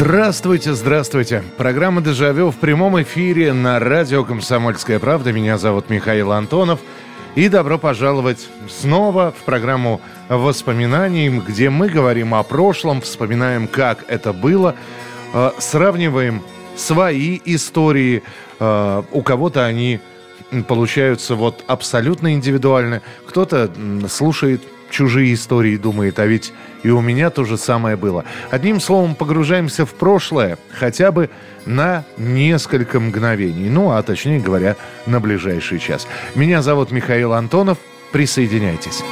Здравствуйте, здравствуйте. Программа «Дежавю» в прямом эфире на радио «Комсомольская правда». Меня зовут Михаил Антонов. И добро пожаловать снова в программу воспоминаний, где мы говорим о прошлом, вспоминаем, как это было, э, сравниваем свои истории. Э, у кого-то они получаются вот абсолютно индивидуально. Кто-то слушает чужие истории думает, а ведь и у меня то же самое было. Одним словом, погружаемся в прошлое, хотя бы на несколько мгновений. Ну, а точнее говоря, на ближайший час. Меня зовут Михаил Антонов. Присоединяйтесь.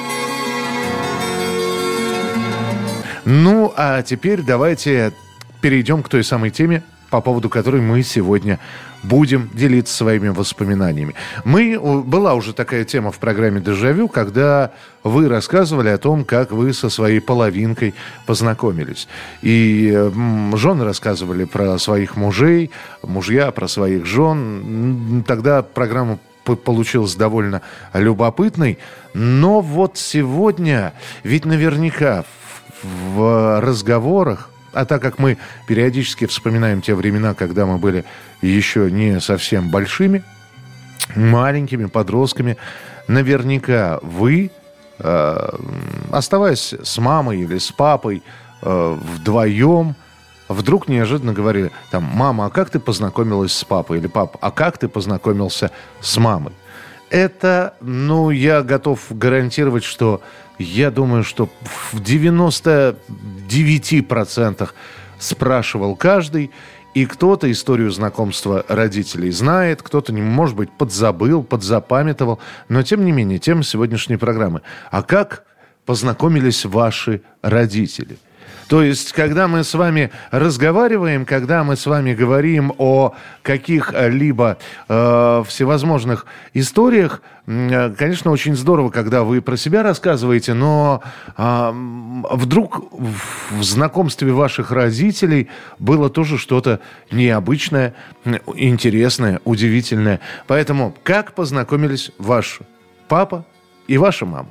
Ну, а теперь давайте перейдем к той самой теме, по поводу которой мы сегодня будем делиться своими воспоминаниями. Мы, была уже такая тема в программе «Дежавю», когда вы рассказывали о том, как вы со своей половинкой познакомились. И жены рассказывали про своих мужей, мужья про своих жен. Тогда программа получилась довольно любопытной. Но вот сегодня, ведь наверняка в, разговорах а так как мы периодически вспоминаем те времена, когда мы были еще не совсем большими, маленькими подростками, наверняка вы, э, оставаясь с мамой или с папой э, вдвоем, вдруг неожиданно говорили, там, мама, а как ты познакомилась с папой? Или папа, а как ты познакомился с мамой? Это, ну, я готов гарантировать, что я думаю, что в 99% спрашивал каждый, и кто-то историю знакомства родителей знает, кто-то, может быть, подзабыл, подзапамятовал. Но, тем не менее, тема сегодняшней программы. А как познакомились ваши родители – то есть, когда мы с вами разговариваем, когда мы с вами говорим о каких-либо э, всевозможных историях, э, конечно, очень здорово, когда вы про себя рассказываете, но э, вдруг в знакомстве ваших родителей было тоже что-то необычное, интересное, удивительное. Поэтому как познакомились ваш папа и ваша мама?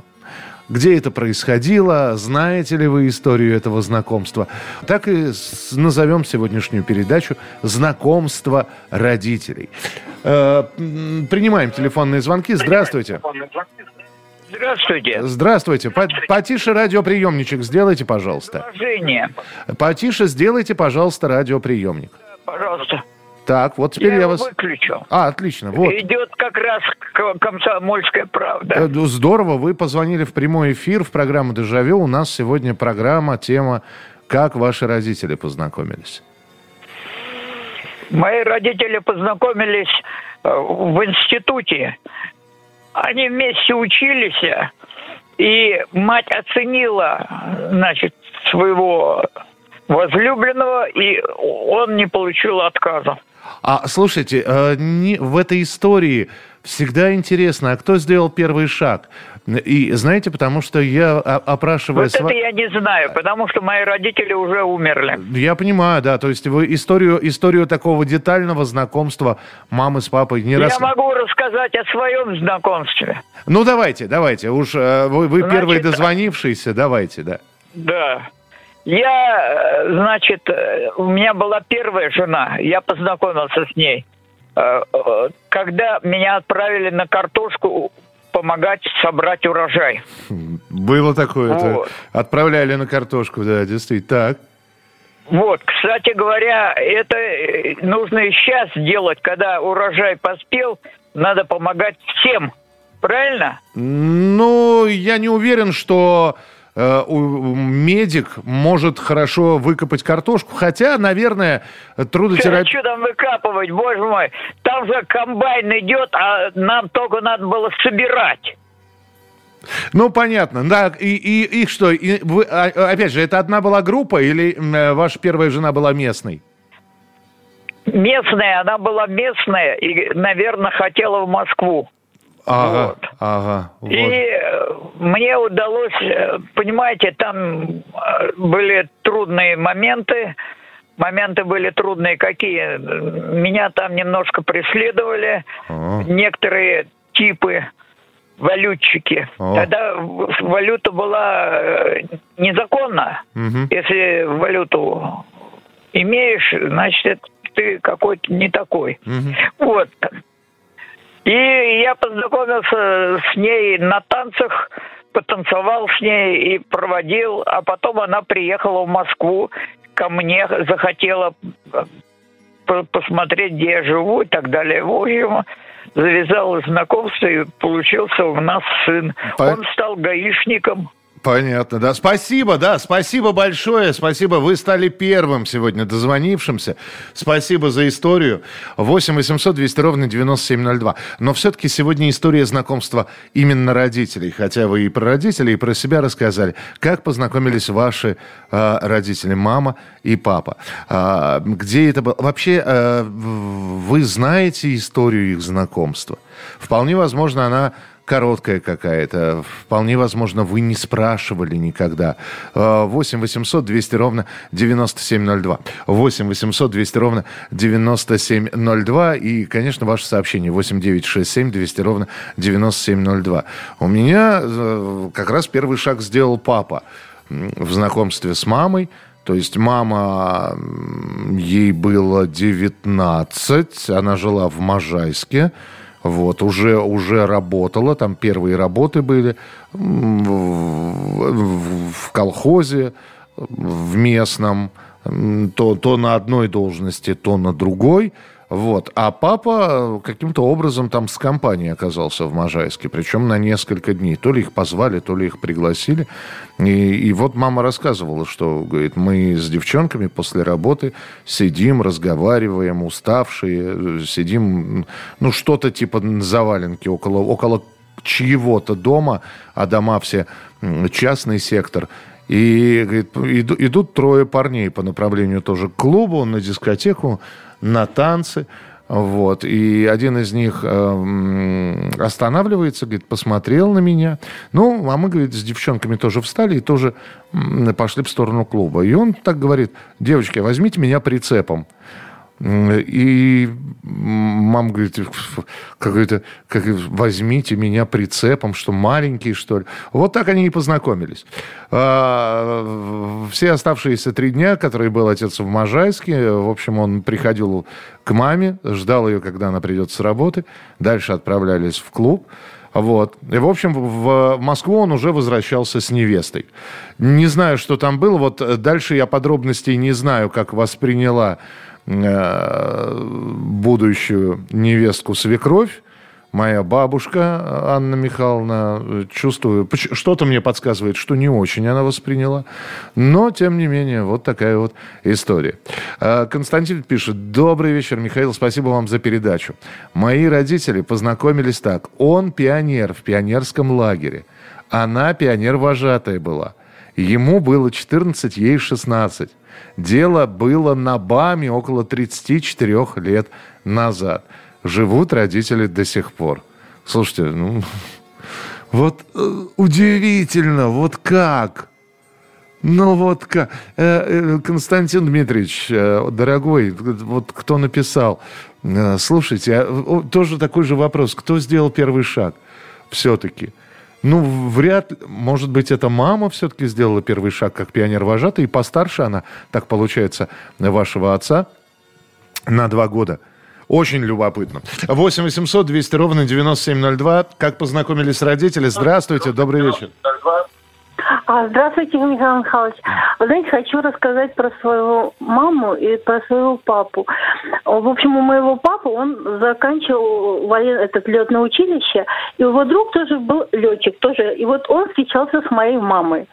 Где это происходило, знаете ли вы историю этого знакомства. Так и назовем сегодняшнюю передачу «Знакомство родителей». Э, принимаем телефонные звонки. Здравствуйте. Здравствуйте. Здравствуйте. Потише радиоприемничек сделайте, пожалуйста. Предложение. Потише сделайте, пожалуйста, радиоприемник. Пожалуйста. Так, вот теперь я, я вас... выключу. А, отлично, вот. Идет как раз комсомольская правда. Э, ну, здорово, вы позвонили в прямой эфир в программу «Дежавю». У нас сегодня программа, тема «Как ваши родители познакомились?» Мои родители познакомились э, в институте. Они вместе учились, и мать оценила, значит, своего возлюбленного, и он не получил отказа. А слушайте, э, не, в этой истории всегда интересно, а кто сделал первый шаг? И знаете, потому что я опрашивая... Вот это я не знаю, потому что мои родители уже умерли. Я понимаю, да, то есть вы историю, историю такого детального знакомства мамы с папой не раз... Я могу рассказать о своем знакомстве. Ну давайте, давайте, уж э, вы, вы Значит, первый дозвонившийся, давайте, да. Да. Я, э, значит, э, у меня была первая жена, я познакомился с ней. Э, когда меня отправили на картошку помогать собрать урожай. Было такое. Вот. Отправляли на картошку, да, действительно. Так. Вот, кстати говоря, это нужно и сейчас делать, когда урожай поспел, надо помогать всем. Правильно? Ну, я не уверен, что медик может хорошо выкопать картошку, хотя, наверное, трудотерапия... Что там выкапывать, боже мой? Там же комбайн идет, а нам только надо было собирать. Ну, понятно. Да, и, и их что? И вы, а, опять же, это одна была группа или э, ваша первая жена была местной? Местная, она была местная и, наверное, хотела в Москву. Ага, вот. ага. Вот. И э, мне удалось, э, понимаете, там э, были трудные моменты. Моменты были трудные какие? Меня там немножко преследовали. Ага. Некоторые типы валютчики. О. Тогда валюта была незаконна. Угу. Если валюту имеешь, значит, ты какой-то не такой. Угу. Вот. И я познакомился с ней на танцах, потанцевал с ней и проводил, а потом она приехала в Москву ко мне, захотела посмотреть, где я живу и так далее. В общем, завязалось знакомство и получился у нас сын. По... Он стал гаишником. Понятно, да. Спасибо, да, спасибо большое. Спасибо, вы стали первым сегодня дозвонившимся. Спасибо за историю. 8 800 200 ровно 9702. Но все-таки сегодня история знакомства именно родителей. Хотя вы и про родителей, и про себя рассказали. Как познакомились ваши э, родители, мама и папа? Э, где это было? Вообще, э, вы знаете историю их знакомства? Вполне возможно, она короткая какая-то. Вполне возможно, вы не спрашивали никогда. 8 800 200 ровно 9702. 8 800 200 ровно 9702. И, конечно, ваше сообщение 8 9 6 7 200 ровно 9702. У меня э, как раз первый шаг сделал папа в знакомстве с мамой. То есть мама, ей было 19, она жила в Можайске. Вот, уже, уже работала, там первые работы были в, колхозе, в местном, то, то на одной должности, то на другой. Вот. А папа каким-то образом там с компанией оказался в Можайске, причем на несколько дней. То ли их позвали, то ли их пригласили. И, и вот мама рассказывала, что, говорит, мы с девчонками после работы сидим, разговариваем, уставшие, сидим, ну, что-то типа заваленки около, около чьего-то дома, а дома все частный сектор. И говорит, идут трое парней по направлению тоже к клубу, на дискотеку на танцы. Вот. И один из них э, останавливается, говорит, посмотрел на меня. Ну, а мы, говорит, с девчонками тоже встали и тоже пошли в сторону клуба. И он так говорит, девочки, возьмите меня прицепом. И мама говорит, как это, как, возьмите меня прицепом, что маленький, что ли. Вот так они и познакомились. А, все оставшиеся три дня, которые был отец в Можайске, в общем, он приходил к маме, ждал ее, когда она придет с работы. Дальше отправлялись в клуб. Вот. И, в общем, в Москву он уже возвращался с невестой. Не знаю, что там было. Вот дальше я подробностей не знаю, как восприняла будущую невестку свекровь, моя бабушка Анна Михайловна, чувствую, что-то мне подсказывает, что не очень она восприняла, но, тем не менее, вот такая вот история. Э, Константин пишет, добрый вечер, Михаил, спасибо вам за передачу. Мои родители познакомились так, он пионер в пионерском лагере, она пионер-вожатая была, ему было 14, ей 16. Дело было на БАМе около 34 лет назад. Живут родители до сих пор. Слушайте, ну, вот э, удивительно, вот как? Ну вот как. Э, э, Константин Дмитриевич, дорогой, вот кто написал, слушайте, а, тоже такой же вопрос, кто сделал первый шаг все-таки? Ну, вряд ли. Может быть, это мама все-таки сделала первый шаг как пионер-вожатый, и постарше она, так получается, вашего отца на два года. Очень любопытно. 8 800 200 ровно 9702. Как познакомились родители? Здравствуйте, добрый вечер. А, здравствуйте, Михаил Михайлович. Вы знаете, хочу рассказать про свою маму и про своего папу. В общем, у моего папы он заканчивал воен... этот летное училище, и его друг тоже был летчик, тоже. И вот он встречался с моей мамой.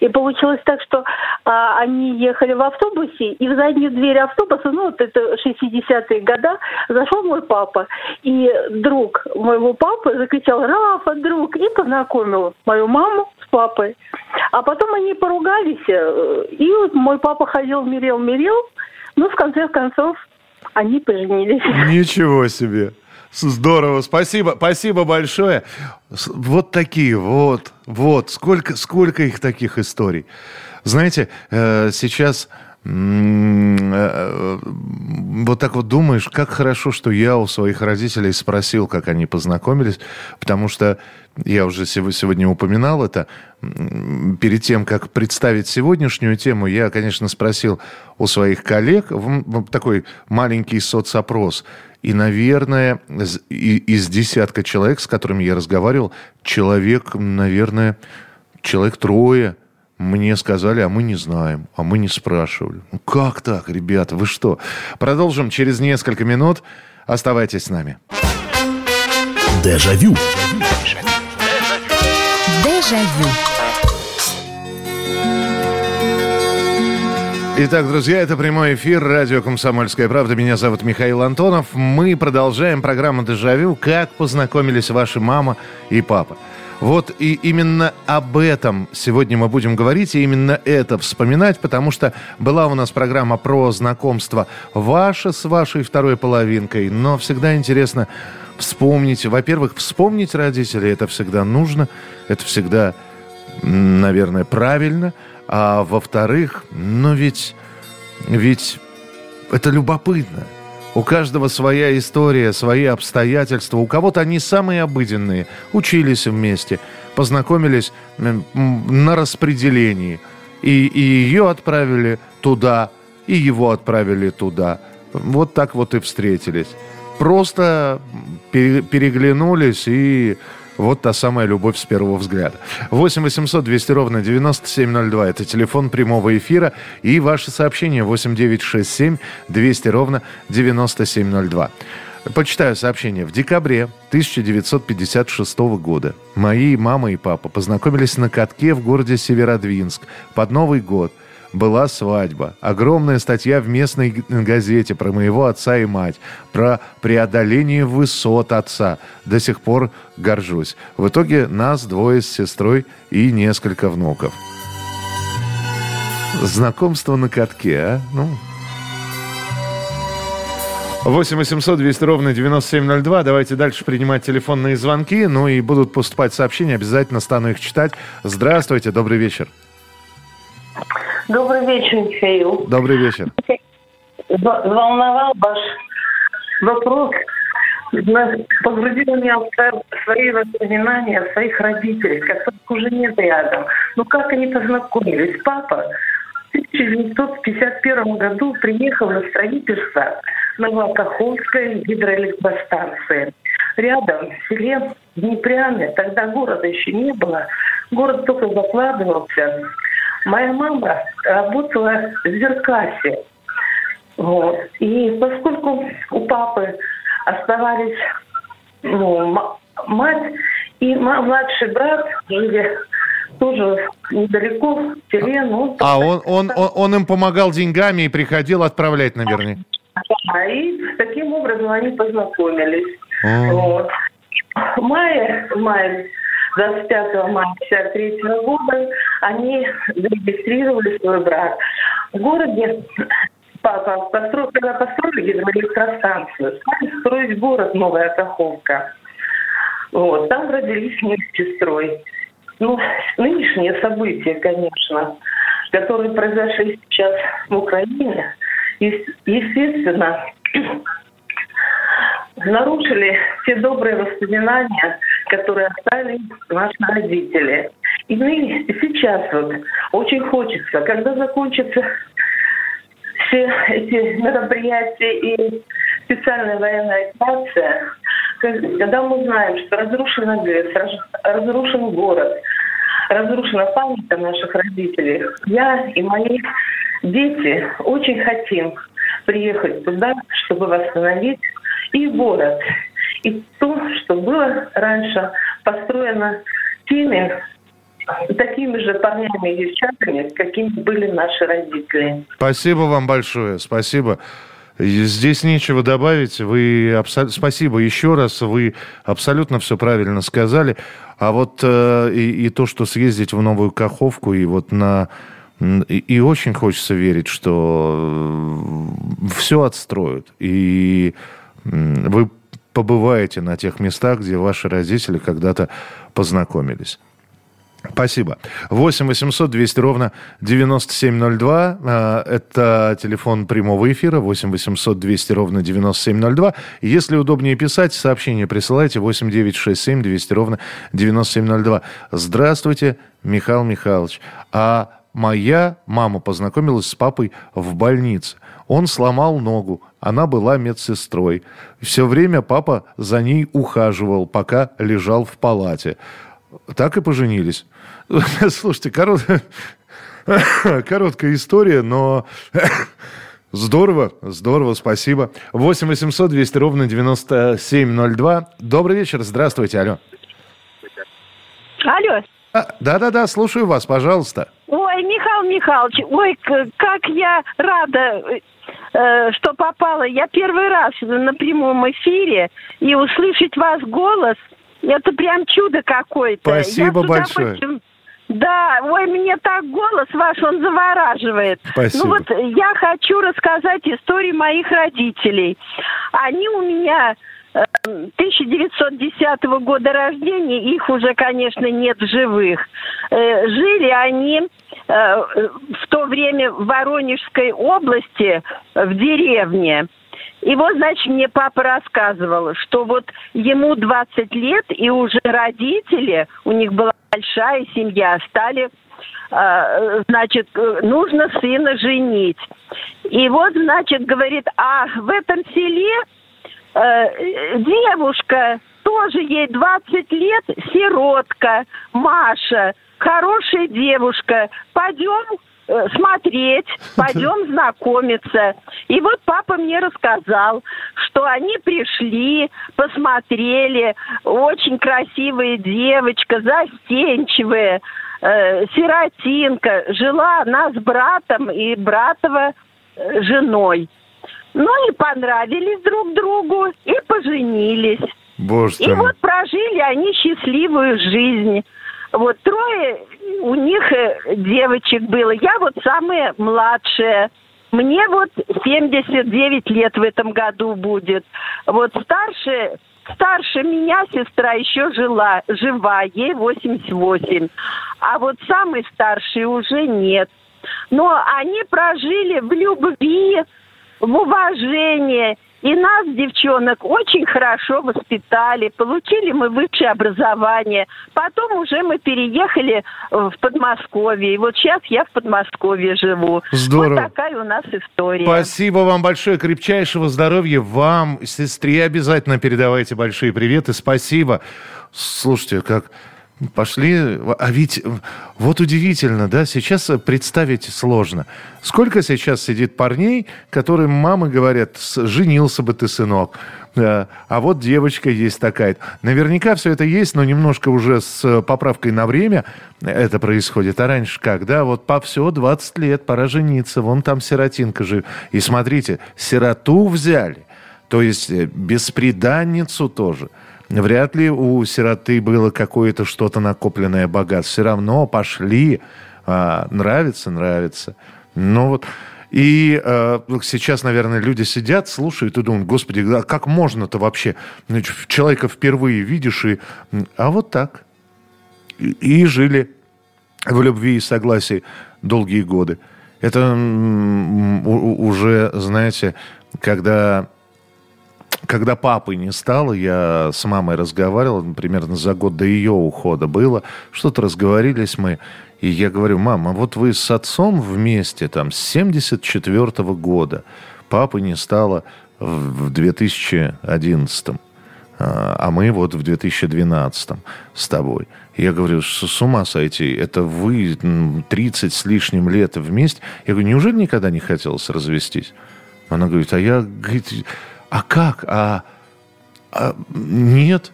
И получилось так, что а, они ехали в автобусе, и в заднюю дверь автобуса, ну вот это 60-е года, зашел мой папа. И друг моего папы закричал «Рафа, друг!» и познакомил мою маму папой. А потом они поругались, э, и вот мой папа ходил, мирел, ну, в конце концов, они поженились. Ничего себе. Здорово, спасибо, спасибо большое. Вот такие, вот, вот, сколько, сколько их таких историй. Знаете, э, сейчас э, вот так вот думаешь, как хорошо, что я у своих родителей спросил, как они познакомились, потому что я уже сегодня упоминал это. Перед тем, как представить сегодняшнюю тему, я, конечно, спросил у своих коллег такой маленький соцопрос. И, наверное, из десятка человек, с которыми я разговаривал, человек, наверное, человек трое мне сказали, а мы не знаем, а мы не спрашивали. Ну, как так, ребята, вы что? Продолжим через несколько минут. Оставайтесь с нами. Дежавю. Дежавю. Итак, друзья, это прямой эфир радио «Комсомольская правда». Меня зовут Михаил Антонов. Мы продолжаем программу «Дежавю». Как познакомились ваши мама и папа? Вот и именно об этом сегодня мы будем говорить, и именно это вспоминать, потому что была у нас программа про знакомство ваше с вашей второй половинкой, но всегда интересно вспомнить, во-первых, вспомнить родителей, это всегда нужно, это всегда, наверное, правильно – а во-вторых, ну ведь, ведь это любопытно. У каждого своя история, свои обстоятельства. У кого-то они самые обыденные. Учились вместе, познакомились на распределении. И, и ее отправили туда, и его отправили туда. Вот так вот и встретились. Просто переглянулись и вот та самая любовь с первого взгляда. 8 800 200 ровно 9702. Это телефон прямого эфира. И ваши сообщения 8 9 6 7 200 ровно 9702. Почитаю сообщение. В декабре 1956 года мои мама и папа познакомились на катке в городе Северодвинск под Новый год была свадьба. Огромная статья в местной газете про моего отца и мать, про преодоление высот отца. До сих пор горжусь. В итоге нас двое с сестрой и несколько внуков. Знакомство на катке, а? Ну, 8 800 200 ровно 9702. Давайте дальше принимать телефонные звонки. Ну и будут поступать сообщения. Обязательно стану их читать. Здравствуйте, добрый вечер. Добрый вечер, Михаил. Добрый вечер. Волновал ваш вопрос. Погрузил меня в свои воспоминания о своих родителях, которых уже нет рядом. Ну как они познакомились? Папа в 1951 году приехал на строительство Новокаховской гидроэлектростанции. Рядом, в селе Днепряне, тогда города еще не было, город только закладывался, Моя мама работала в Зеркасе. Вот. И поскольку у папы оставались ну, мать и младший брат жили тоже недалеко в селе. Ну, а он, он, он, он им помогал деньгами и приходил отправлять, наверное? Да, и таким образом они познакомились. Mm. Вот. В мае 25 мая 1953 года они зарегистрировали свой брак. В городе папа когда построили гидроэлектростанцию, стали строить город Новая Каховка. Вот, там родились мы с. Ну, нынешние события, конечно, которые произошли сейчас в Украине, естественно, нарушили все добрые воспоминания, которые оставили наши родители. И мы сейчас вот очень хочется, когда закончатся все эти мероприятия и специальная военная операция, когда мы знаем, что разрушена лес, разрушен город, разрушена память о наших родителей, я и мои дети очень хотим приехать туда, чтобы восстановить и город, и то, что было раньше построено теми такими же парнями и девчатами, какими были наши родители. Спасибо вам большое, спасибо. Здесь нечего добавить. Вы абсо... Спасибо еще раз. Вы абсолютно все правильно сказали. А вот э, и, и то, что съездить в Новую Каховку, и вот на... И, и очень хочется верить, что все отстроят. И вы побываете на тех местах, где ваши родители когда-то познакомились. Спасибо. 8 800 200 ровно 9702. А, это телефон прямого эфира. 8 800 200 ровно 9702. Если удобнее писать, сообщение присылайте. 8 9 6 7 200 ровно 9702. Здравствуйте, Михаил Михайлович. А моя мама познакомилась с папой в больнице. Он сломал ногу, она была медсестрой. Все время папа за ней ухаживал, пока лежал в палате. Так и поженились. Слушайте, корот... короткая история, но здорово, здорово, спасибо. 8 800 200 ровно 9702. Добрый вечер, здравствуйте, алло. Алло. А, да-да-да, слушаю вас, пожалуйста. Ой, Михаил Михайлович, ой, как я рада, э, что попала. Я первый раз на прямом эфире, и услышать вас голос – это прям чудо какое-то. Спасибо большое. Да, ой, мне так голос ваш, он завораживает. Спасибо. Ну вот я хочу рассказать историю моих родителей. Они у меня 1910 э, года рождения, их уже, конечно, нет в живых. Э, жили они э, в то время в Воронежской области, в деревне. И вот, значит, мне папа рассказывал, что вот ему 20 лет, и уже родители, у них была большая семья, стали э, значит, нужно сына женить. И вот, значит, говорит, а в этом селе э, девушка, тоже ей 20 лет, сиротка, Маша, хорошая девушка, пойдем Э, смотреть, пойдем знакомиться. И вот папа мне рассказал, что они пришли, посмотрели, очень красивая девочка, застенчивая, э, сиротинка. Жила она с братом и братова э, женой. Ну и понравились друг другу, и поженились. Боже и вот прожили они счастливую жизнь. Вот трое у них э, девочек было. Я вот самая младшая. Мне вот 79 лет в этом году будет. Вот старше, старше меня сестра еще жила, жива, ей 88. А вот самый старший уже нет. Но они прожили в любви, в уважении. И нас, девчонок, очень хорошо воспитали. Получили мы высшее образование. Потом уже мы переехали в Подмосковье. И вот сейчас я в Подмосковье живу. Здорово. Вот такая у нас история. Спасибо вам большое. Крепчайшего здоровья вам, сестре. Обязательно передавайте большие приветы. Спасибо. Слушайте, как Пошли, а ведь вот удивительно, да, сейчас представить сложно. Сколько сейчас сидит парней, которым мамы говорят, женился бы ты, сынок, а вот девочка есть такая. Наверняка все это есть, но немножко уже с поправкой на время это происходит. А раньше как, да, вот по все, 20 лет, пора жениться, вон там сиротинка же. И смотрите, сироту взяли, то есть э, бесприданницу тоже – Вряд ли у сироты было какое-то что-то накопленное богатство. Все равно пошли. А, нравится, нравится. Ну вот... И э, сейчас, наверное, люди сидят, слушают и думают, господи, а как можно-то вообще? Человека впервые видишь, и... А вот так. И, и жили в любви и согласии долгие годы. Это уже, знаете, когда когда папы не стало, я с мамой разговаривал, примерно за год до ее ухода было, что-то разговорились мы, и я говорю, мама, вот вы с отцом вместе там с 74 -го года, папы не стало в 2011 а, а мы вот в 2012 с тобой. Я говорю, с ума сойти, это вы 30 с лишним лет вместе. Я говорю, неужели никогда не хотелось развестись? Она говорит, а я, говорит, а как? А, а нет.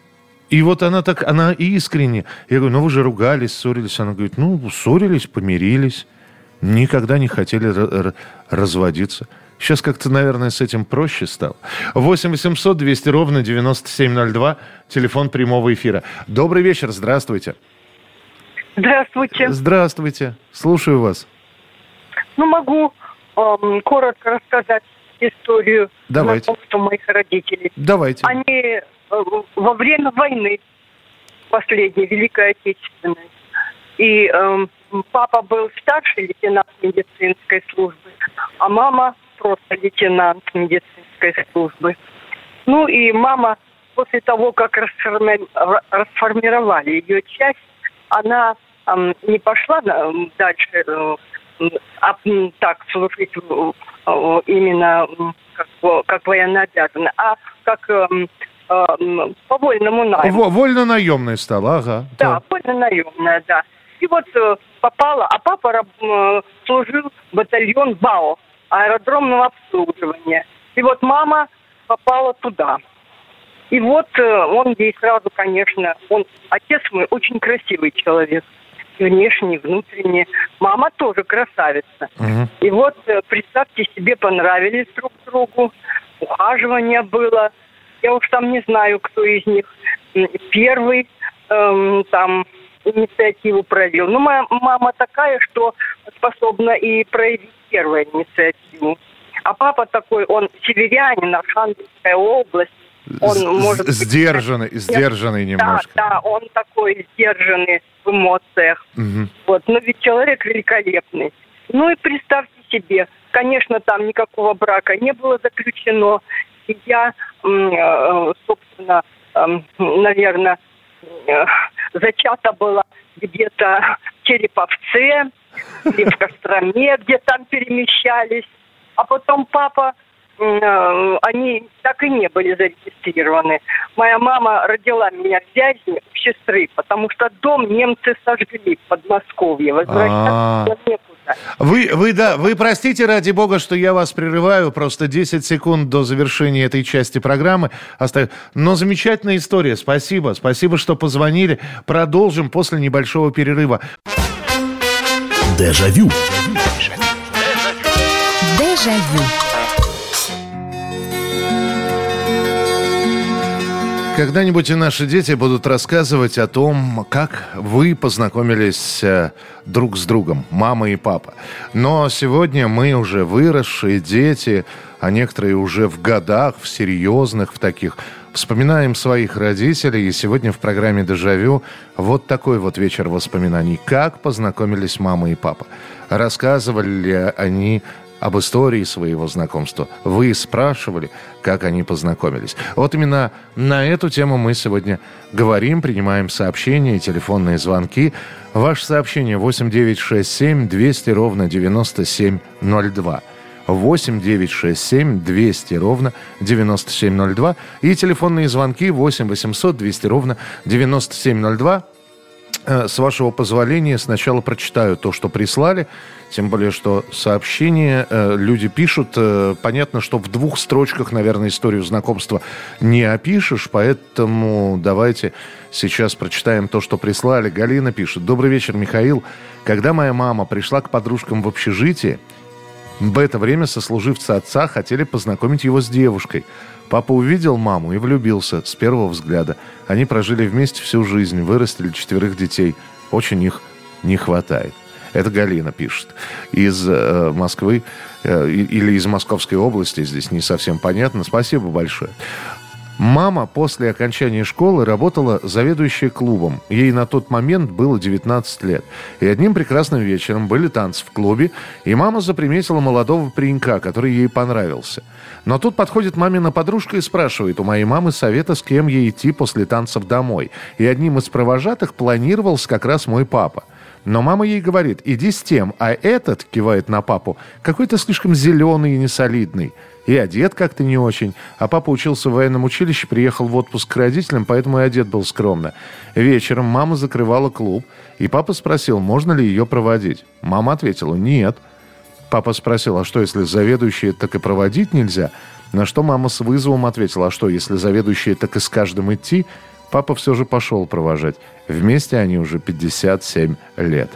И вот она так, она искренне. Я говорю, ну вы же ругались, ссорились. Она говорит, ну, ссорились, помирились. Никогда не хотели разводиться. Сейчас как-то, наверное, с этим проще стало. 8 800 200 ровно 9702, телефон прямого эфира. Добрый вечер, здравствуйте. Здравствуйте. Здравствуйте, слушаю вас. Ну, могу эм, коротко рассказать историю Давайте. знакомства моих родителей. Давайте. Они э, во время войны, последней, Великой Отечественной, и э, папа был старший лейтенант медицинской службы, а мама просто лейтенант медицинской службы. Ну и мама после того, как расформи... расформировали ее часть, она э, не пошла дальше э, а, так служить именно как, как военно обязанная, а как э, э, по вольному найму. Вольно-наемная стала, ага. Да, да. вольно-наемная, да. И вот э, попала, а папа э, служил батальон БАО, аэродромного обслуживания. И вот мама попала туда. И вот э, он ей сразу, конечно, он, отец мой очень красивый человек. Внешне, внутренне. Мама тоже красавица. Угу. И вот, э, представьте себе, понравились друг другу. Ухаживание было. Я уж там не знаю, кто из них первый эм, там инициативу проявил. Ну, моя мама такая, что способна и проявить первую инициативу. А папа такой, он северянин, Архангельская область. Он может быть... Сдержанный, сдержанный немножко. Да, да, он такой сдержанный в эмоциях. Угу. Вот, но ведь человек великолепный. Ну и представьте себе, конечно, там никакого брака не было заключено. И я, э, собственно, наверное, э, зачата была где-то в Череповце или в Костроме, где там перемещались. А потом папа, они так и не были зарегистрированы. Моя мама родила меня в Вязьме у сестры, потому что дом немцы сожгли в Подмосковье. Возвращаться а. некуда. Вы, вы, да, вы простите, ради бога, что я вас прерываю, просто 10 секунд до завершения этой части программы остается. Но замечательная история, спасибо, спасибо, что позвонили. Продолжим после небольшого перерыва. Дежавю. Дежавю. Когда-нибудь и наши дети будут рассказывать о том, как вы познакомились э, друг с другом, мама и папа. Но сегодня мы уже выросшие дети, а некоторые уже в годах, в серьезных, в таких. Вспоминаем своих родителей, и сегодня в программе «Дежавю» вот такой вот вечер воспоминаний. Как познакомились мама и папа? Рассказывали ли они об истории своего знакомства. Вы спрашивали, как они познакомились. Вот именно на эту тему мы сегодня говорим, принимаем сообщения и телефонные звонки. Ваше сообщение 8967 200 ровно 9702. 8 967 200 ровно 9702 и телефонные звонки 8 800 200 ровно 9702. Э, с вашего позволения сначала прочитаю то, что прислали. Тем более, что сообщения э, люди пишут. Э, понятно, что в двух строчках, наверное, историю знакомства не опишешь, поэтому давайте сейчас прочитаем то, что прислали. Галина пишет. Добрый вечер, Михаил. Когда моя мама пришла к подружкам в общежитие, в это время сослуживцы отца хотели познакомить его с девушкой. Папа увидел маму и влюбился с первого взгляда. Они прожили вместе всю жизнь, вырастили четверых детей. Очень их не хватает. Это Галина пишет. Из э, Москвы э, или из Московской области, здесь не совсем понятно. Спасибо большое. Мама после окончания школы работала заведующей клубом. Ей на тот момент было 19 лет. И одним прекрасным вечером были танцы в клубе, и мама заприметила молодого паренька, который ей понравился. Но тут подходит мамина подружка и спрашивает у моей мамы совета, с кем ей идти после танцев домой. И одним из провожатых планировался как раз мой папа – но мама ей говорит, иди с тем, а этот, кивает на папу, какой-то слишком зеленый и несолидный. И одет как-то не очень. А папа учился в военном училище, приехал в отпуск к родителям, поэтому и одет был скромно. Вечером мама закрывала клуб, и папа спросил, можно ли ее проводить. Мама ответила, нет. Папа спросил, а что, если заведующие так и проводить нельзя? На что мама с вызовом ответила, а что, если заведующие так и с каждым идти? Папа все же пошел провожать. Вместе они уже 57 лет.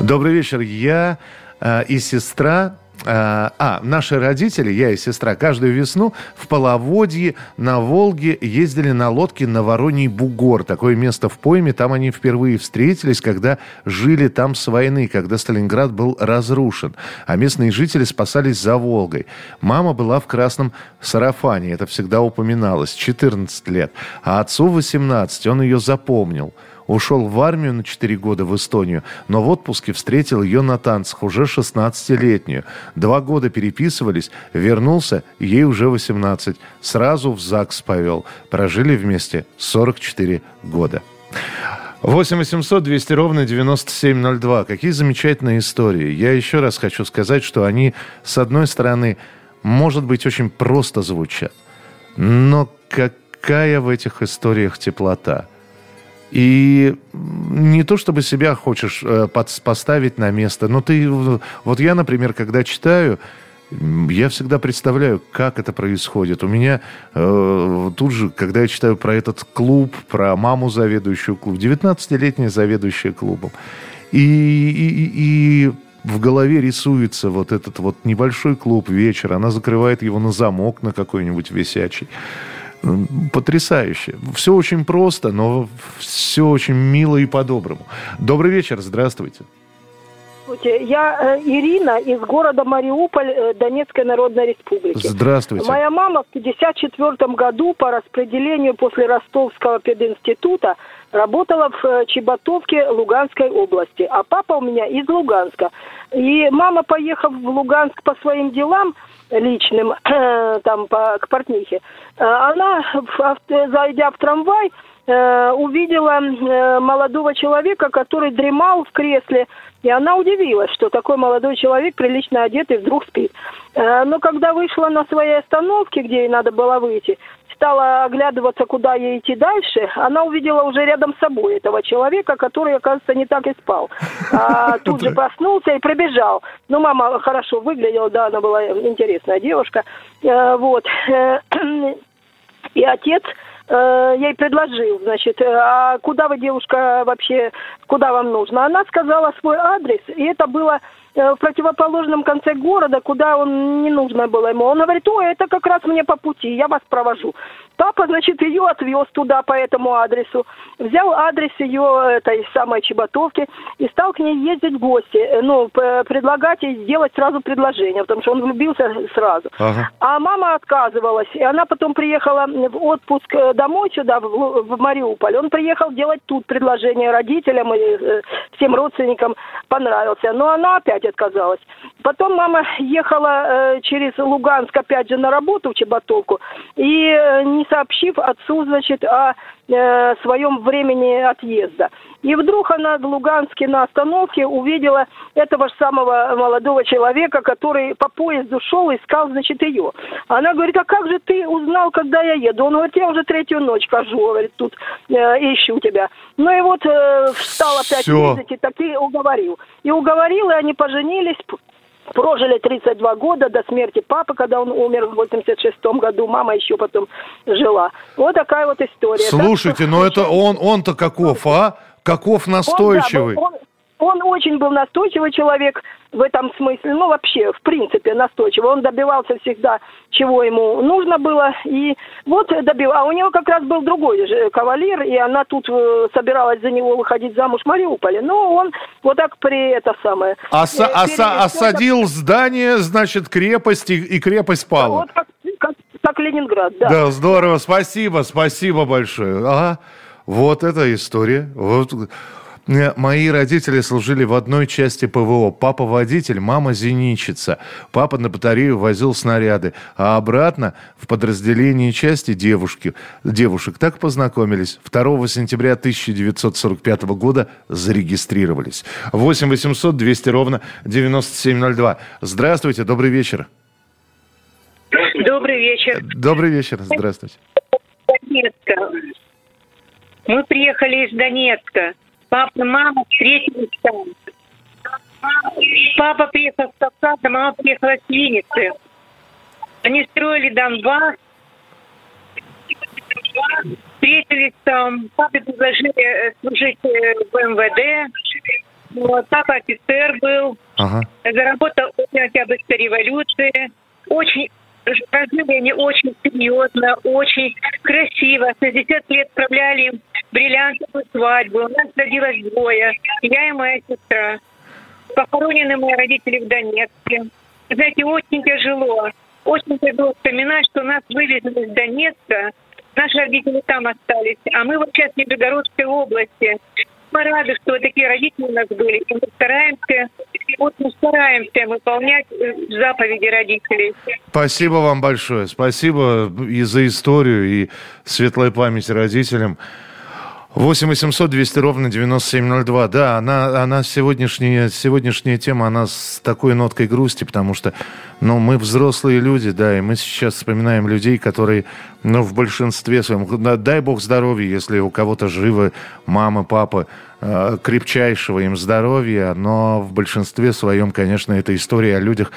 Добрый вечер. Я э, и сестра а, а, наши родители, я и сестра, каждую весну в Половодье на Волге ездили на лодке на Вороний Бугор. Такое место в пойме. Там они впервые встретились, когда жили там с войны, когда Сталинград был разрушен. А местные жители спасались за Волгой. Мама была в красном сарафане. Это всегда упоминалось. 14 лет. А отцу 18. Он ее запомнил. Ушел в армию на 4 года в Эстонию, но в отпуске встретил ее на танцах, уже 16-летнюю. Два года переписывались, вернулся, ей уже 18. Сразу в ЗАГС повел. Прожили вместе 44 года. 8 800 200 ровно 9702. Какие замечательные истории. Я еще раз хочу сказать, что они, с одной стороны, может быть, очень просто звучат. Но какая в этих историях теплота – и не то чтобы себя хочешь э, под, поставить на место, но ты... Вот я, например, когда читаю, я всегда представляю, как это происходит. У меня э, тут же, когда я читаю про этот клуб, про маму, заведующую клубом, 19-летняя заведующая клубом, и, и, и в голове рисуется вот этот вот небольшой клуб вечер, она закрывает его на замок на какой-нибудь висячий потрясающе. Все очень просто, но все очень мило и по-доброму. Добрый вечер, здравствуйте. Я э, Ирина из города Мариуполь, э, Донецкой Народной Республики. Здравствуйте. Моя мама в 1954 году по распределению после Ростовского пединститута работала в э, Чеботовке Луганской области, а папа у меня из Луганска. И мама, поехав в Луганск по своим делам, личным, там, по, к портнихе, э, она, зайдя в трамвай, э, увидела э, молодого человека, который дремал в кресле, и она удивилась, что такой молодой человек, прилично одетый, вдруг спит. Но когда вышла на своей остановке, где ей надо было выйти, стала оглядываться, куда ей идти дальше, она увидела уже рядом с собой этого человека, который, оказывается, не так и спал. А, тут же проснулся и пробежал. Ну, мама хорошо выглядела, да, она была интересная девушка. А, вот. И отец э, ей предложил, значит, а куда вы, девушка, вообще, куда вам нужно? Она сказала свой адрес, и это было Э, в противоположном конце города, куда он не нужно было ему. Он говорит, ой, это как раз мне по пути, я вас провожу. Папа, значит, ее отвез туда по этому адресу, взял адрес ее этой самой Чеботовки и стал к ней ездить в гости, э, ну, предлагать ей сделать сразу предложение, потому что он влюбился сразу. Ага. А мама отказывалась, и она потом приехала в отпуск э, домой сюда, в, в Мариуполь. Он приехал делать тут предложение родителям и всем родственникам понравился. Но она опять отказалась. Потом мама ехала э, через Луганск опять же на работу в Чеботовку и э, не сообщив отцу, значит, о э, своем времени отъезда. И вдруг она в Луганске на остановке увидела этого же самого молодого человека, который по поезду шел, искал, значит, ее. Она говорит, а как же ты узнал, когда я еду? Он говорит, я уже третью ночь хожу, говорит, тут э, ищу тебя. Ну и вот э, встал опять Все. ездить и таки уговорил. И уговорил, и они поженились, прожили 32 года до смерти папы, когда он умер в 86 году, мама еще потом жила. Вот такая вот история. Слушайте, так, но это он, он-то каков, а? Каков настойчивый. Он, да, он, он очень был настойчивый человек в этом смысле, ну вообще, в принципе, настойчивый. Он добивался всегда, чего ему нужно было, и вот добил. А у него как раз был другой же кавалер, и она тут э, собиралась за него выходить замуж в Мариуполе. Но он вот так при это самое... Оса- э, оса- осадил здание, значит, крепости, и крепость пала. Вот как, как, как Ленинград, да. Да, здорово, спасибо, спасибо большое. Ага. Вот эта история. Вот. Э, мои родители служили в одной части ПВО. Папа водитель, мама зенитчица. Папа на батарею возил снаряды. А обратно в подразделении части девушки, девушек так познакомились. 2 сентября 1945 года зарегистрировались. 8 800 200 ровно 9702. Здравствуйте, добрый вечер. Добрый вечер. Добрый вечер, здравствуйте. Донецка. Мы приехали из Донецка. Папа мама встретились там. Папа приехал с Кавказа, мама приехала с Винницы. Они строили Донбасс. встретились там, папе предложили э, служить э, в МВД. Вот, папа офицер был, Ага. заработал на Октябрьской революции. Очень прожили они очень серьезно, очень красиво. С 60 лет справляли бриллиантовую свадьбу. У нас родилось двое. Я и моя сестра. Похоронены мои родители в Донецке. Знаете, очень тяжело. Очень тяжело вспоминать, что нас вывезли из Донецка. Наши родители там остались. А мы вот сейчас в Нижегородской области. Мы рады, что вот такие родители у нас были. И мы стараемся, вот мы стараемся выполнять э, заповеди родителей. Спасибо вам большое. Спасибо и за историю, и светлой памяти родителям. 8 800 200 ровно 9702. Да, она, она сегодняшняя, сегодняшняя тема, она с такой ноткой грусти, потому что, ну, мы взрослые люди, да, и мы сейчас вспоминаем людей, которые, ну, в большинстве своем, да, дай бог здоровья, если у кого-то живы мама, папа, э, крепчайшего им здоровья, но в большинстве своем, конечно, это история о людях,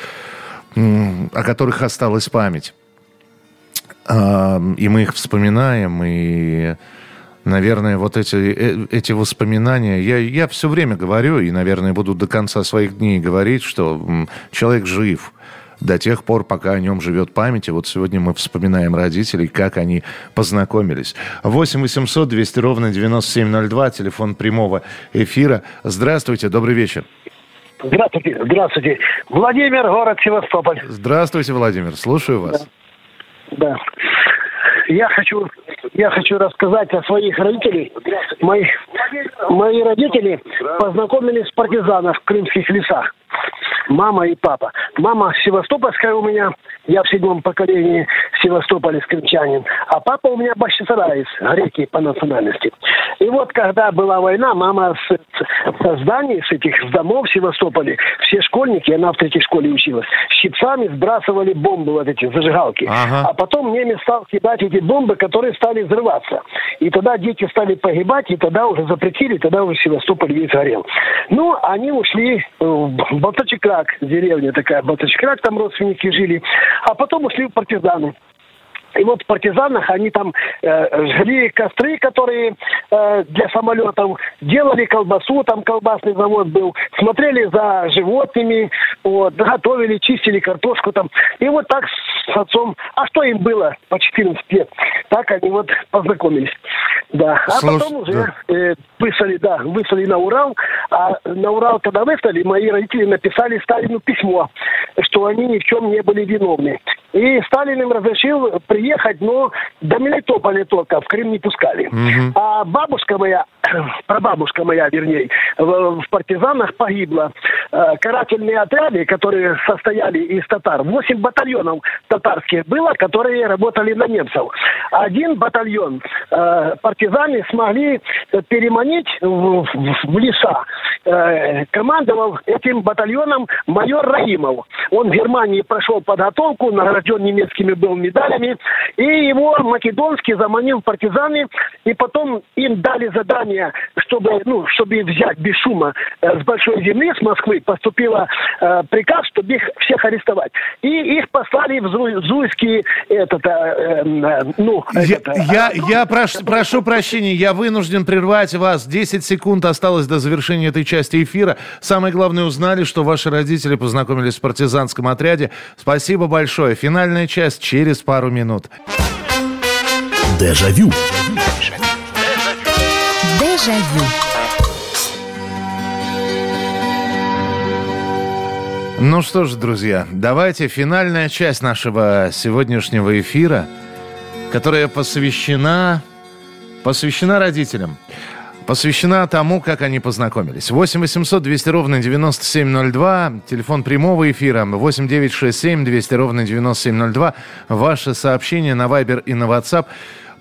о которых осталась память. А, И мы их вспоминаем, и, наверное, вот эти, э, эти воспоминания, я, я все время говорю, и, наверное, буду до конца своих дней говорить, что человек жив до тех пор, пока о нем живет память. И вот сегодня мы вспоминаем родителей, как они познакомились. 8 800 200 ровно 9702, телефон прямого эфира. Здравствуйте, добрый вечер. Здравствуйте, здравствуйте. Владимир, город Севастополь. Здравствуйте, Владимир, слушаю вас. Да. Я хочу, я хочу рассказать о своих родителях. Мои, мои родители познакомились в партизанах в крымских лесах. Мама и папа. Мама севастопольская у меня, я в седьмом поколении Севастополя крымчанин. А папа у меня башчисараец, греки по национальности. И вот когда была война, мама с, с- со зданий, с этих с домов в Севастополе, все школьники, она в третьей школе училась, щипцами сбрасывали бомбы, вот эти зажигалки. Ага. А потом немец стал кидать эти бомбы, которые стали взрываться. И тогда дети стали погибать, и тогда уже запретили, тогда уже Севастополь весь горел. Ну, они ушли э, в Балтачекрак, деревня такая, Балтачекрак, там родственники жили, а потом ушли в партизаны. И вот в партизанах они там э, жгли костры, которые э, для самолетов, делали колбасу, там колбасный завод был, смотрели за животными, вот, готовили, чистили картошку там. И вот так с отцом, а что им было по 14 лет, так они вот познакомились. Да, а Слушай, потом уже э, выслали, да, выслали на Урал, а на Урал, когда выслали, мои родители написали Сталину письмо, что они ни в чем не были виновны. И Сталин им разрешил приехать, но до Мелитополя только, в Крым не пускали. Мгм. А бабушка моя, прабабушка моя, вернее, в, в партизанах погибла. Э, Карательные отряды, которые состояли из татар, 8 батальонов татарских было, которые работали на немцев. Один батальон э, партизаны смогли переманить в, в- в леса. Э, командовал этим батальоном майор Раимов. Он в Германии прошел подготовку, награжден немецкими был медалями, и его македонский заманил в партизаны, и потом им дали задание, чтобы, ну, чтобы взять без шума э, с большой земли, с Москвы, поступил приказ, чтобы их всех арестовать. И их послали в Зу- Зуйский, этот, э, э, ну, Я, этот, э, я, я прош- прошу прощения, я вынужден прервать вас. 10 секунд осталось до завершения этой части эфира. Самое главное, узнали, что ваши родители познакомились в партизанском отряде. Спасибо большое. Финальная часть через пару минут. Дежавю. Дежавю. Ну что ж, друзья, давайте финальная часть нашего сегодняшнего эфира, которая посвящена, посвящена родителям. Посвящена тому, как они познакомились. 8 800 200 ровно 9702. Телефон прямого эфира 8 967 200 ровно 9702. Ваши сообщения на Viber и на WhatsApp.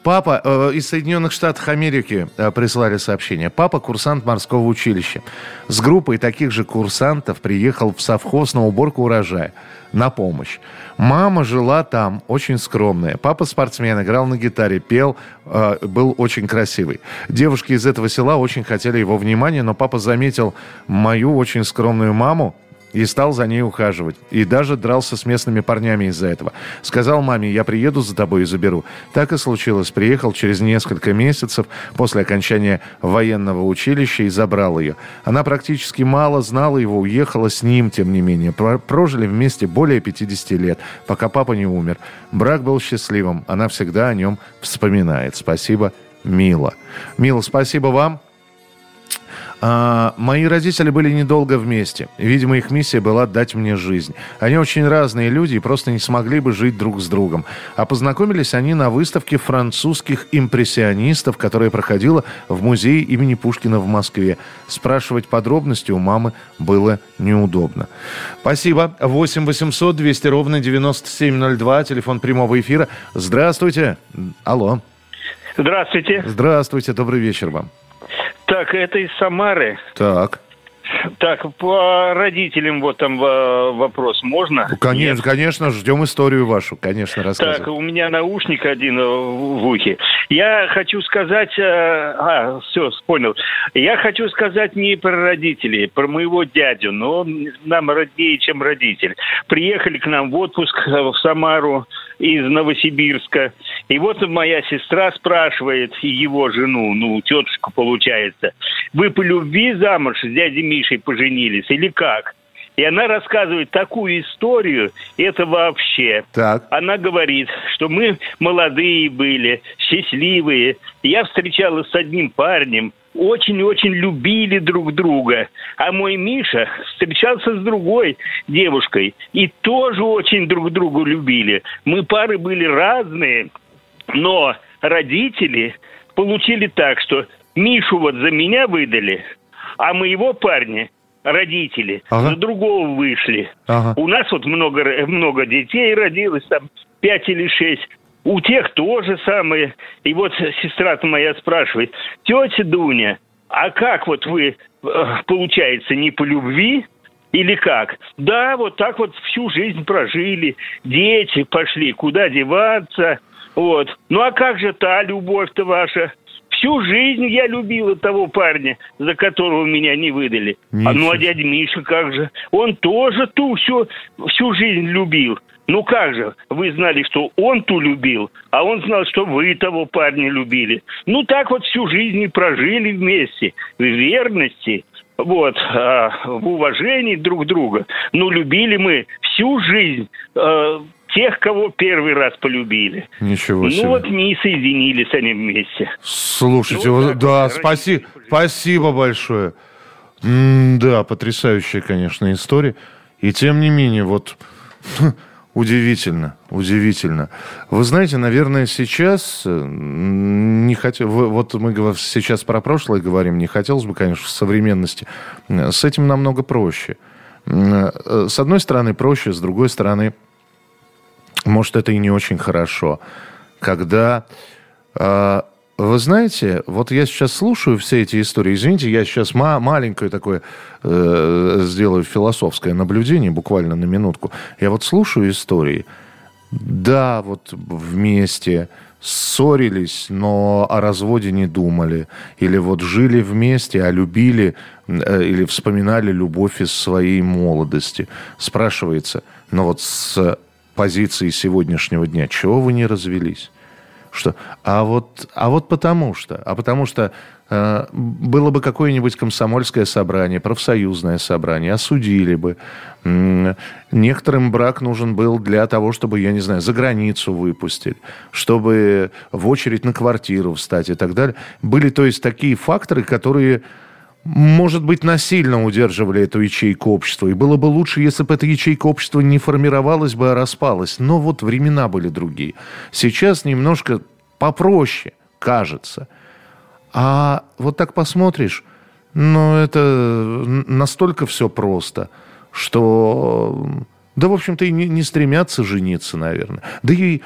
Папа э, из Соединенных Штатов Америки э, прислали сообщение. Папа курсант морского училища. С группой таких же курсантов приехал в совхоз на уборку урожая. На помощь. Мама жила там, очень скромная. Папа спортсмен, играл на гитаре, пел, э, был очень красивый. Девушки из этого села очень хотели его внимания, но папа заметил мою очень скромную маму, и стал за ней ухаживать. И даже дрался с местными парнями из-за этого. Сказал маме, я приеду за тобой и заберу. Так и случилось. Приехал через несколько месяцев после окончания военного училища и забрал ее. Она практически мало знала его, уехала с ним, тем не менее. Прожили вместе более 50 лет, пока папа не умер. Брак был счастливым. Она всегда о нем вспоминает. Спасибо, Мила. Мила, спасибо вам. А, мои родители были недолго вместе. Видимо, их миссия была дать мне жизнь. Они очень разные люди и просто не смогли бы жить друг с другом. А познакомились они на выставке французских импрессионистов, которая проходила в музее имени Пушкина в Москве. Спрашивать подробности у мамы было неудобно. Спасибо. 8 800 200 ровно 9702, телефон прямого эфира. Здравствуйте. Алло. Здравствуйте. Здравствуйте, добрый вечер вам. Так, это из Самары. Так. Так, по родителям вот там э, вопрос можно? Конечно, Нет? конечно, ждем историю вашу, конечно, рассказывай. Так, у меня наушник один э, в ухе. Я хочу сказать, э, а, все, понял. Я хочу сказать не про родителей, про моего дядю, но он нам роднее, чем родитель. Приехали к нам в отпуск в Самару из Новосибирска. И вот моя сестра спрашивает его жену, ну, тетушку получается, вы по любви замуж с дядей Мишей поженились или как? И она рассказывает такую историю, это вообще. Так. Она говорит, что мы молодые были, счастливые. Я встречалась с одним парнем, очень-очень любили друг друга. А мой Миша встречался с другой девушкой и тоже очень друг другу любили. Мы пары были разные, но родители получили так, что Мишу вот за меня выдали, а моего парня родители ага. за другого вышли. Ага. У нас вот много, много детей родилось, там пять или шесть. У тех тоже самое. И вот сестра моя спрашивает, тетя Дуня, а как вот вы, э, получается, не по любви, или как? Да, вот так вот всю жизнь прожили, дети пошли, куда деваться, вот. Ну а как же та любовь-то ваша? Всю жизнь я любила того парня, за которого меня не выдали. Ничего. А ну а дядя Миша как же? Он тоже ту всю, всю жизнь любил. Ну как же, вы знали, что он ту любил, а он знал, что вы того парня любили. Ну так вот всю жизнь и прожили вместе, в верности, вот, а, в уважении друг друга. Ну любили мы всю жизнь э, тех, кого первый раз полюбили. Ничего ну себе. Ну вот не соединились они вместе. Слушайте, ну, вот, да, спаси, спасибо большое. М да, потрясающая, конечно, история. И тем не менее, вот Удивительно, удивительно. Вы знаете, наверное, сейчас э, не хотел, вот мы сейчас про прошлое говорим, не хотелось бы, конечно, в современности. С этим намного проще. Э, с одной стороны проще, с другой стороны, может, это и не очень хорошо, когда а, вы знаете, вот я сейчас слушаю все эти истории. Извините, я сейчас ма- маленькое такое э, сделаю философское наблюдение, буквально на минутку. Я вот слушаю истории. Да, вот вместе ссорились, но о разводе не думали. Или вот жили вместе, а любили э, или вспоминали любовь из своей молодости. Спрашивается, но вот с позиции сегодняшнего дня, чего вы не развелись? Что, а вот, а вот потому что, а потому что э, было бы какое-нибудь комсомольское собрание, профсоюзное собрание, осудили бы. М-м, некоторым брак нужен был для того, чтобы, я не знаю, за границу выпустить, чтобы в очередь на квартиру встать и так далее. Были, то есть, такие факторы, которые может быть, насильно удерживали эту ячейку общества. И было бы лучше, если бы эта ячейка общества не формировалась бы, а распалась. Но вот времена были другие. Сейчас немножко попроще, кажется. А вот так посмотришь, ну, это настолько все просто, что... Да, в общем-то, и не, стремятся жениться, наверное. Да и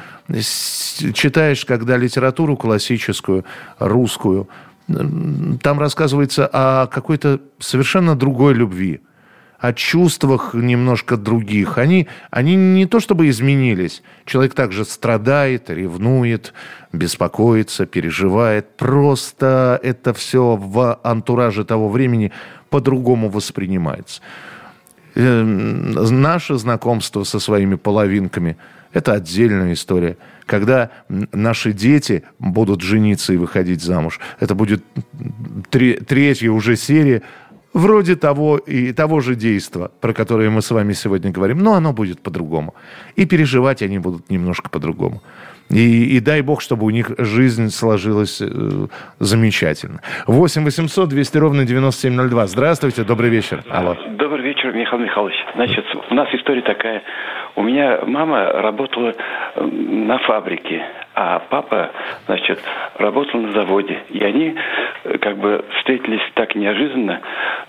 читаешь, когда литературу классическую, русскую, там рассказывается о какой-то совершенно другой любви, о чувствах немножко других. Они, они не то чтобы изменились. Человек также страдает, ревнует, беспокоится, переживает. Просто это все в антураже того времени по-другому воспринимается. Э, наше знакомство со своими половинками – это отдельная история. Когда наши дети будут жениться и выходить замуж, это будет третья уже серия вроде того и того же действа, про которое мы с вами сегодня говорим, но оно будет по-другому. И переживать они будут немножко по-другому. И, и дай бог, чтобы у них жизнь сложилась э, замечательно. 8 800 200 ровно 9702. Здравствуйте, добрый вечер. Алло. Добрый Михаил Михайлович. Значит, у нас история такая. У меня мама работала э, на фабрике, а папа, значит, работал на заводе. И они э, как бы встретились так неожиданно,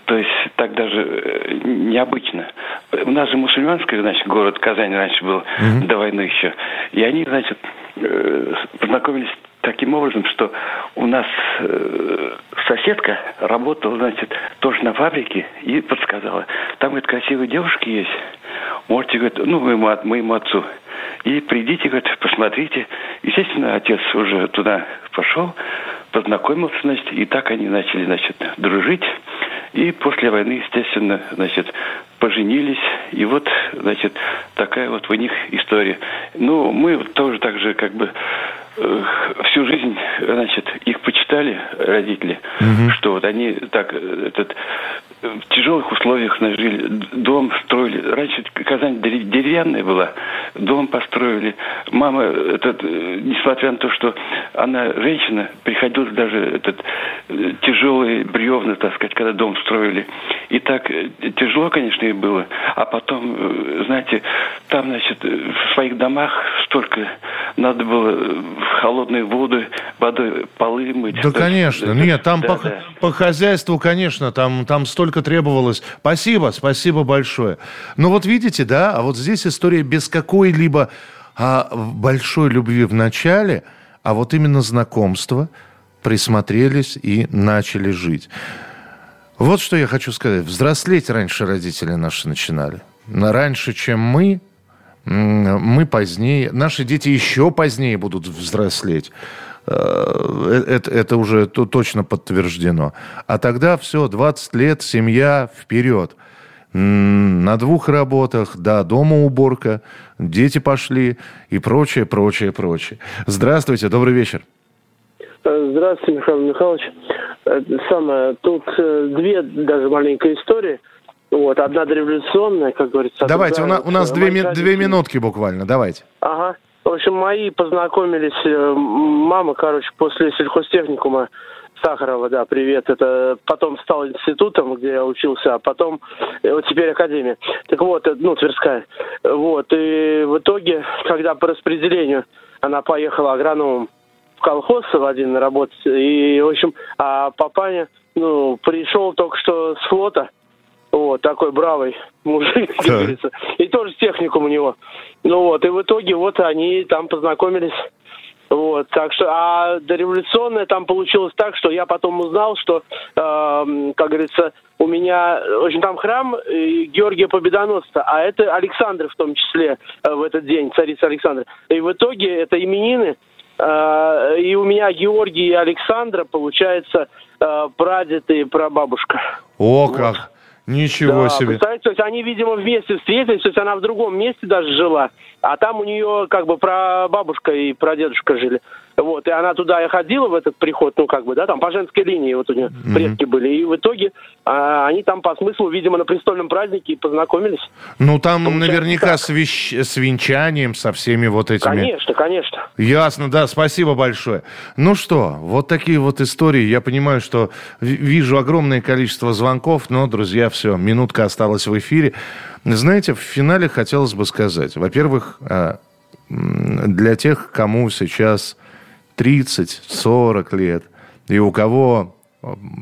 то есть так даже э, необычно. У нас же мусульманский, значит, город Казань раньше был mm-hmm. до войны еще. И они, значит, познакомились таким образом, что у нас э, соседка работала, значит, тоже на фабрике и подсказала. Там, говорит, красивые девушки есть. Можете, говорит, ну, моему, моему отцу. И придите, говорит, посмотрите. Естественно, отец уже туда пошел, познакомился, значит, и так они начали, значит, дружить. И после войны, естественно, значит, поженились. И вот, значит, такая вот у них история. Ну, мы тоже так же, как бы, всю жизнь, значит, их почитали родители, угу. что вот они так этот в тяжелых условиях жили, дом строили. Раньше Казань деревянная была, дом построили. Мама, этот, несмотря на то, что она женщина, приходилось даже этот тяжелые бревна таскать, когда дом строили. И так тяжело, конечно, и было. А потом, знаете, там, значит, в своих домах столько надо было холодной воды, водой полы мыть. Да, конечно. Нет, там да, по, да. по хозяйству, конечно, там, там столько требовалось. Спасибо, спасибо большое. Ну вот видите, да, а вот здесь история без какой-либо а, большой любви в начале, а вот именно знакомство, присмотрелись и начали жить. Вот что я хочу сказать. Взрослеть раньше родители наши начинали. Раньше, чем мы, мы позднее, наши дети еще позднее будут взрослеть. Э, это, это уже точно подтверждено. А тогда все, 20 лет, семья, вперед. На двух работах, да, дома уборка, дети пошли и прочее, прочее, прочее. Здравствуйте, добрый вечер. Э, здравствуйте, Михаил Михайлович. Э, самое, тут две даже маленькие истории – вот, одна дореволюционная, как говорится. Давайте, у, на, у нас две, ми, две минутки буквально, давайте. Ага. В общем, мои познакомились, э, мама, короче, после сельхозтехникума Сахарова, да, привет. Это потом стал институтом, где я учился, а потом э, вот теперь академия. Так вот, э, ну, Тверская. Вот, и в итоге, когда по распределению она поехала агрономом в колхоз в один работать, и, в общем, а папаня, ну, пришел только что с флота, вот, такой бравый мужик, как говорится. И тоже техникум у него. Ну вот, и в итоге вот они там познакомились. Вот, так что, а дореволюционное там получилось так, что я потом узнал, что, э, как говорится, у меня, в общем, там храм Георгия Победоносца, а это Александр в том числе э, в этот день, царица Александра. И в итоге это именины, э, и у меня Георгий и Александра, получается, э, прадед и прабабушка. О, вот. как! Ничего да, себе. Представляете, то есть они, видимо, вместе встретились, то есть она в другом месте даже жила, а там у нее как бы про бабушка и про дедушка жили. Вот, и она туда и ходила в этот приход, ну, как бы, да, там по женской линии вот у нее mm-hmm. предки были. И в итоге а, они там по смыслу, видимо, на престольном празднике познакомились. Ну, там Получается, наверняка с, вещ... с венчанием, со всеми вот этими... Конечно, конечно. Ясно, да, спасибо большое. Ну что, вот такие вот истории. Я понимаю, что вижу огромное количество звонков, но, друзья, все, минутка осталась в эфире. Знаете, в финале хотелось бы сказать, во-первых, а, для тех, кому сейчас 30, 40 лет, и у кого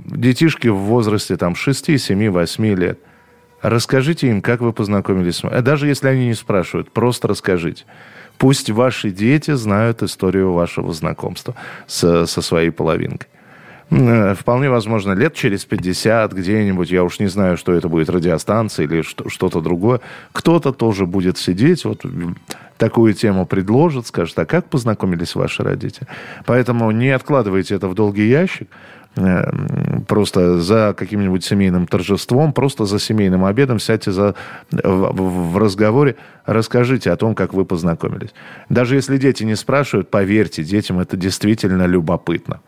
детишки в возрасте там 6, 7, 8 лет, расскажите им, как вы познакомились. Э, даже если они не спрашивают, просто расскажите. Пусть ваши дети знают историю вашего знакомства с, со своей половинкой. Э, вполне возможно, лет через 50 где-нибудь, я уж не знаю, что это будет, радиостанция или что-то другое, кто-то тоже будет сидеть, вот такую тему предложат, скажут, а как познакомились ваши родители? Поэтому не откладывайте это в долгий ящик, э, просто за каким-нибудь семейным торжеством, просто за семейным обедом сядьте за, в, в разговоре, расскажите о том, как вы познакомились. Даже если дети не спрашивают, поверьте, детям это действительно любопытно.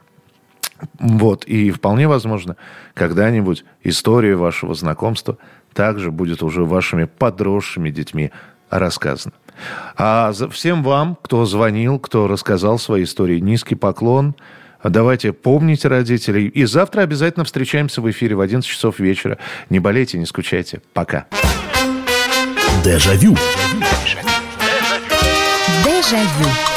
Вот, и вполне возможно, когда-нибудь история вашего знакомства также будет уже вашими подросшими детьми рассказана. А всем вам, кто звонил, кто рассказал свои истории, низкий поклон. Давайте помните родителей. И завтра обязательно встречаемся в эфире в 11 часов вечера. Не болейте, не скучайте. Пока. Дежавю. Дежавю.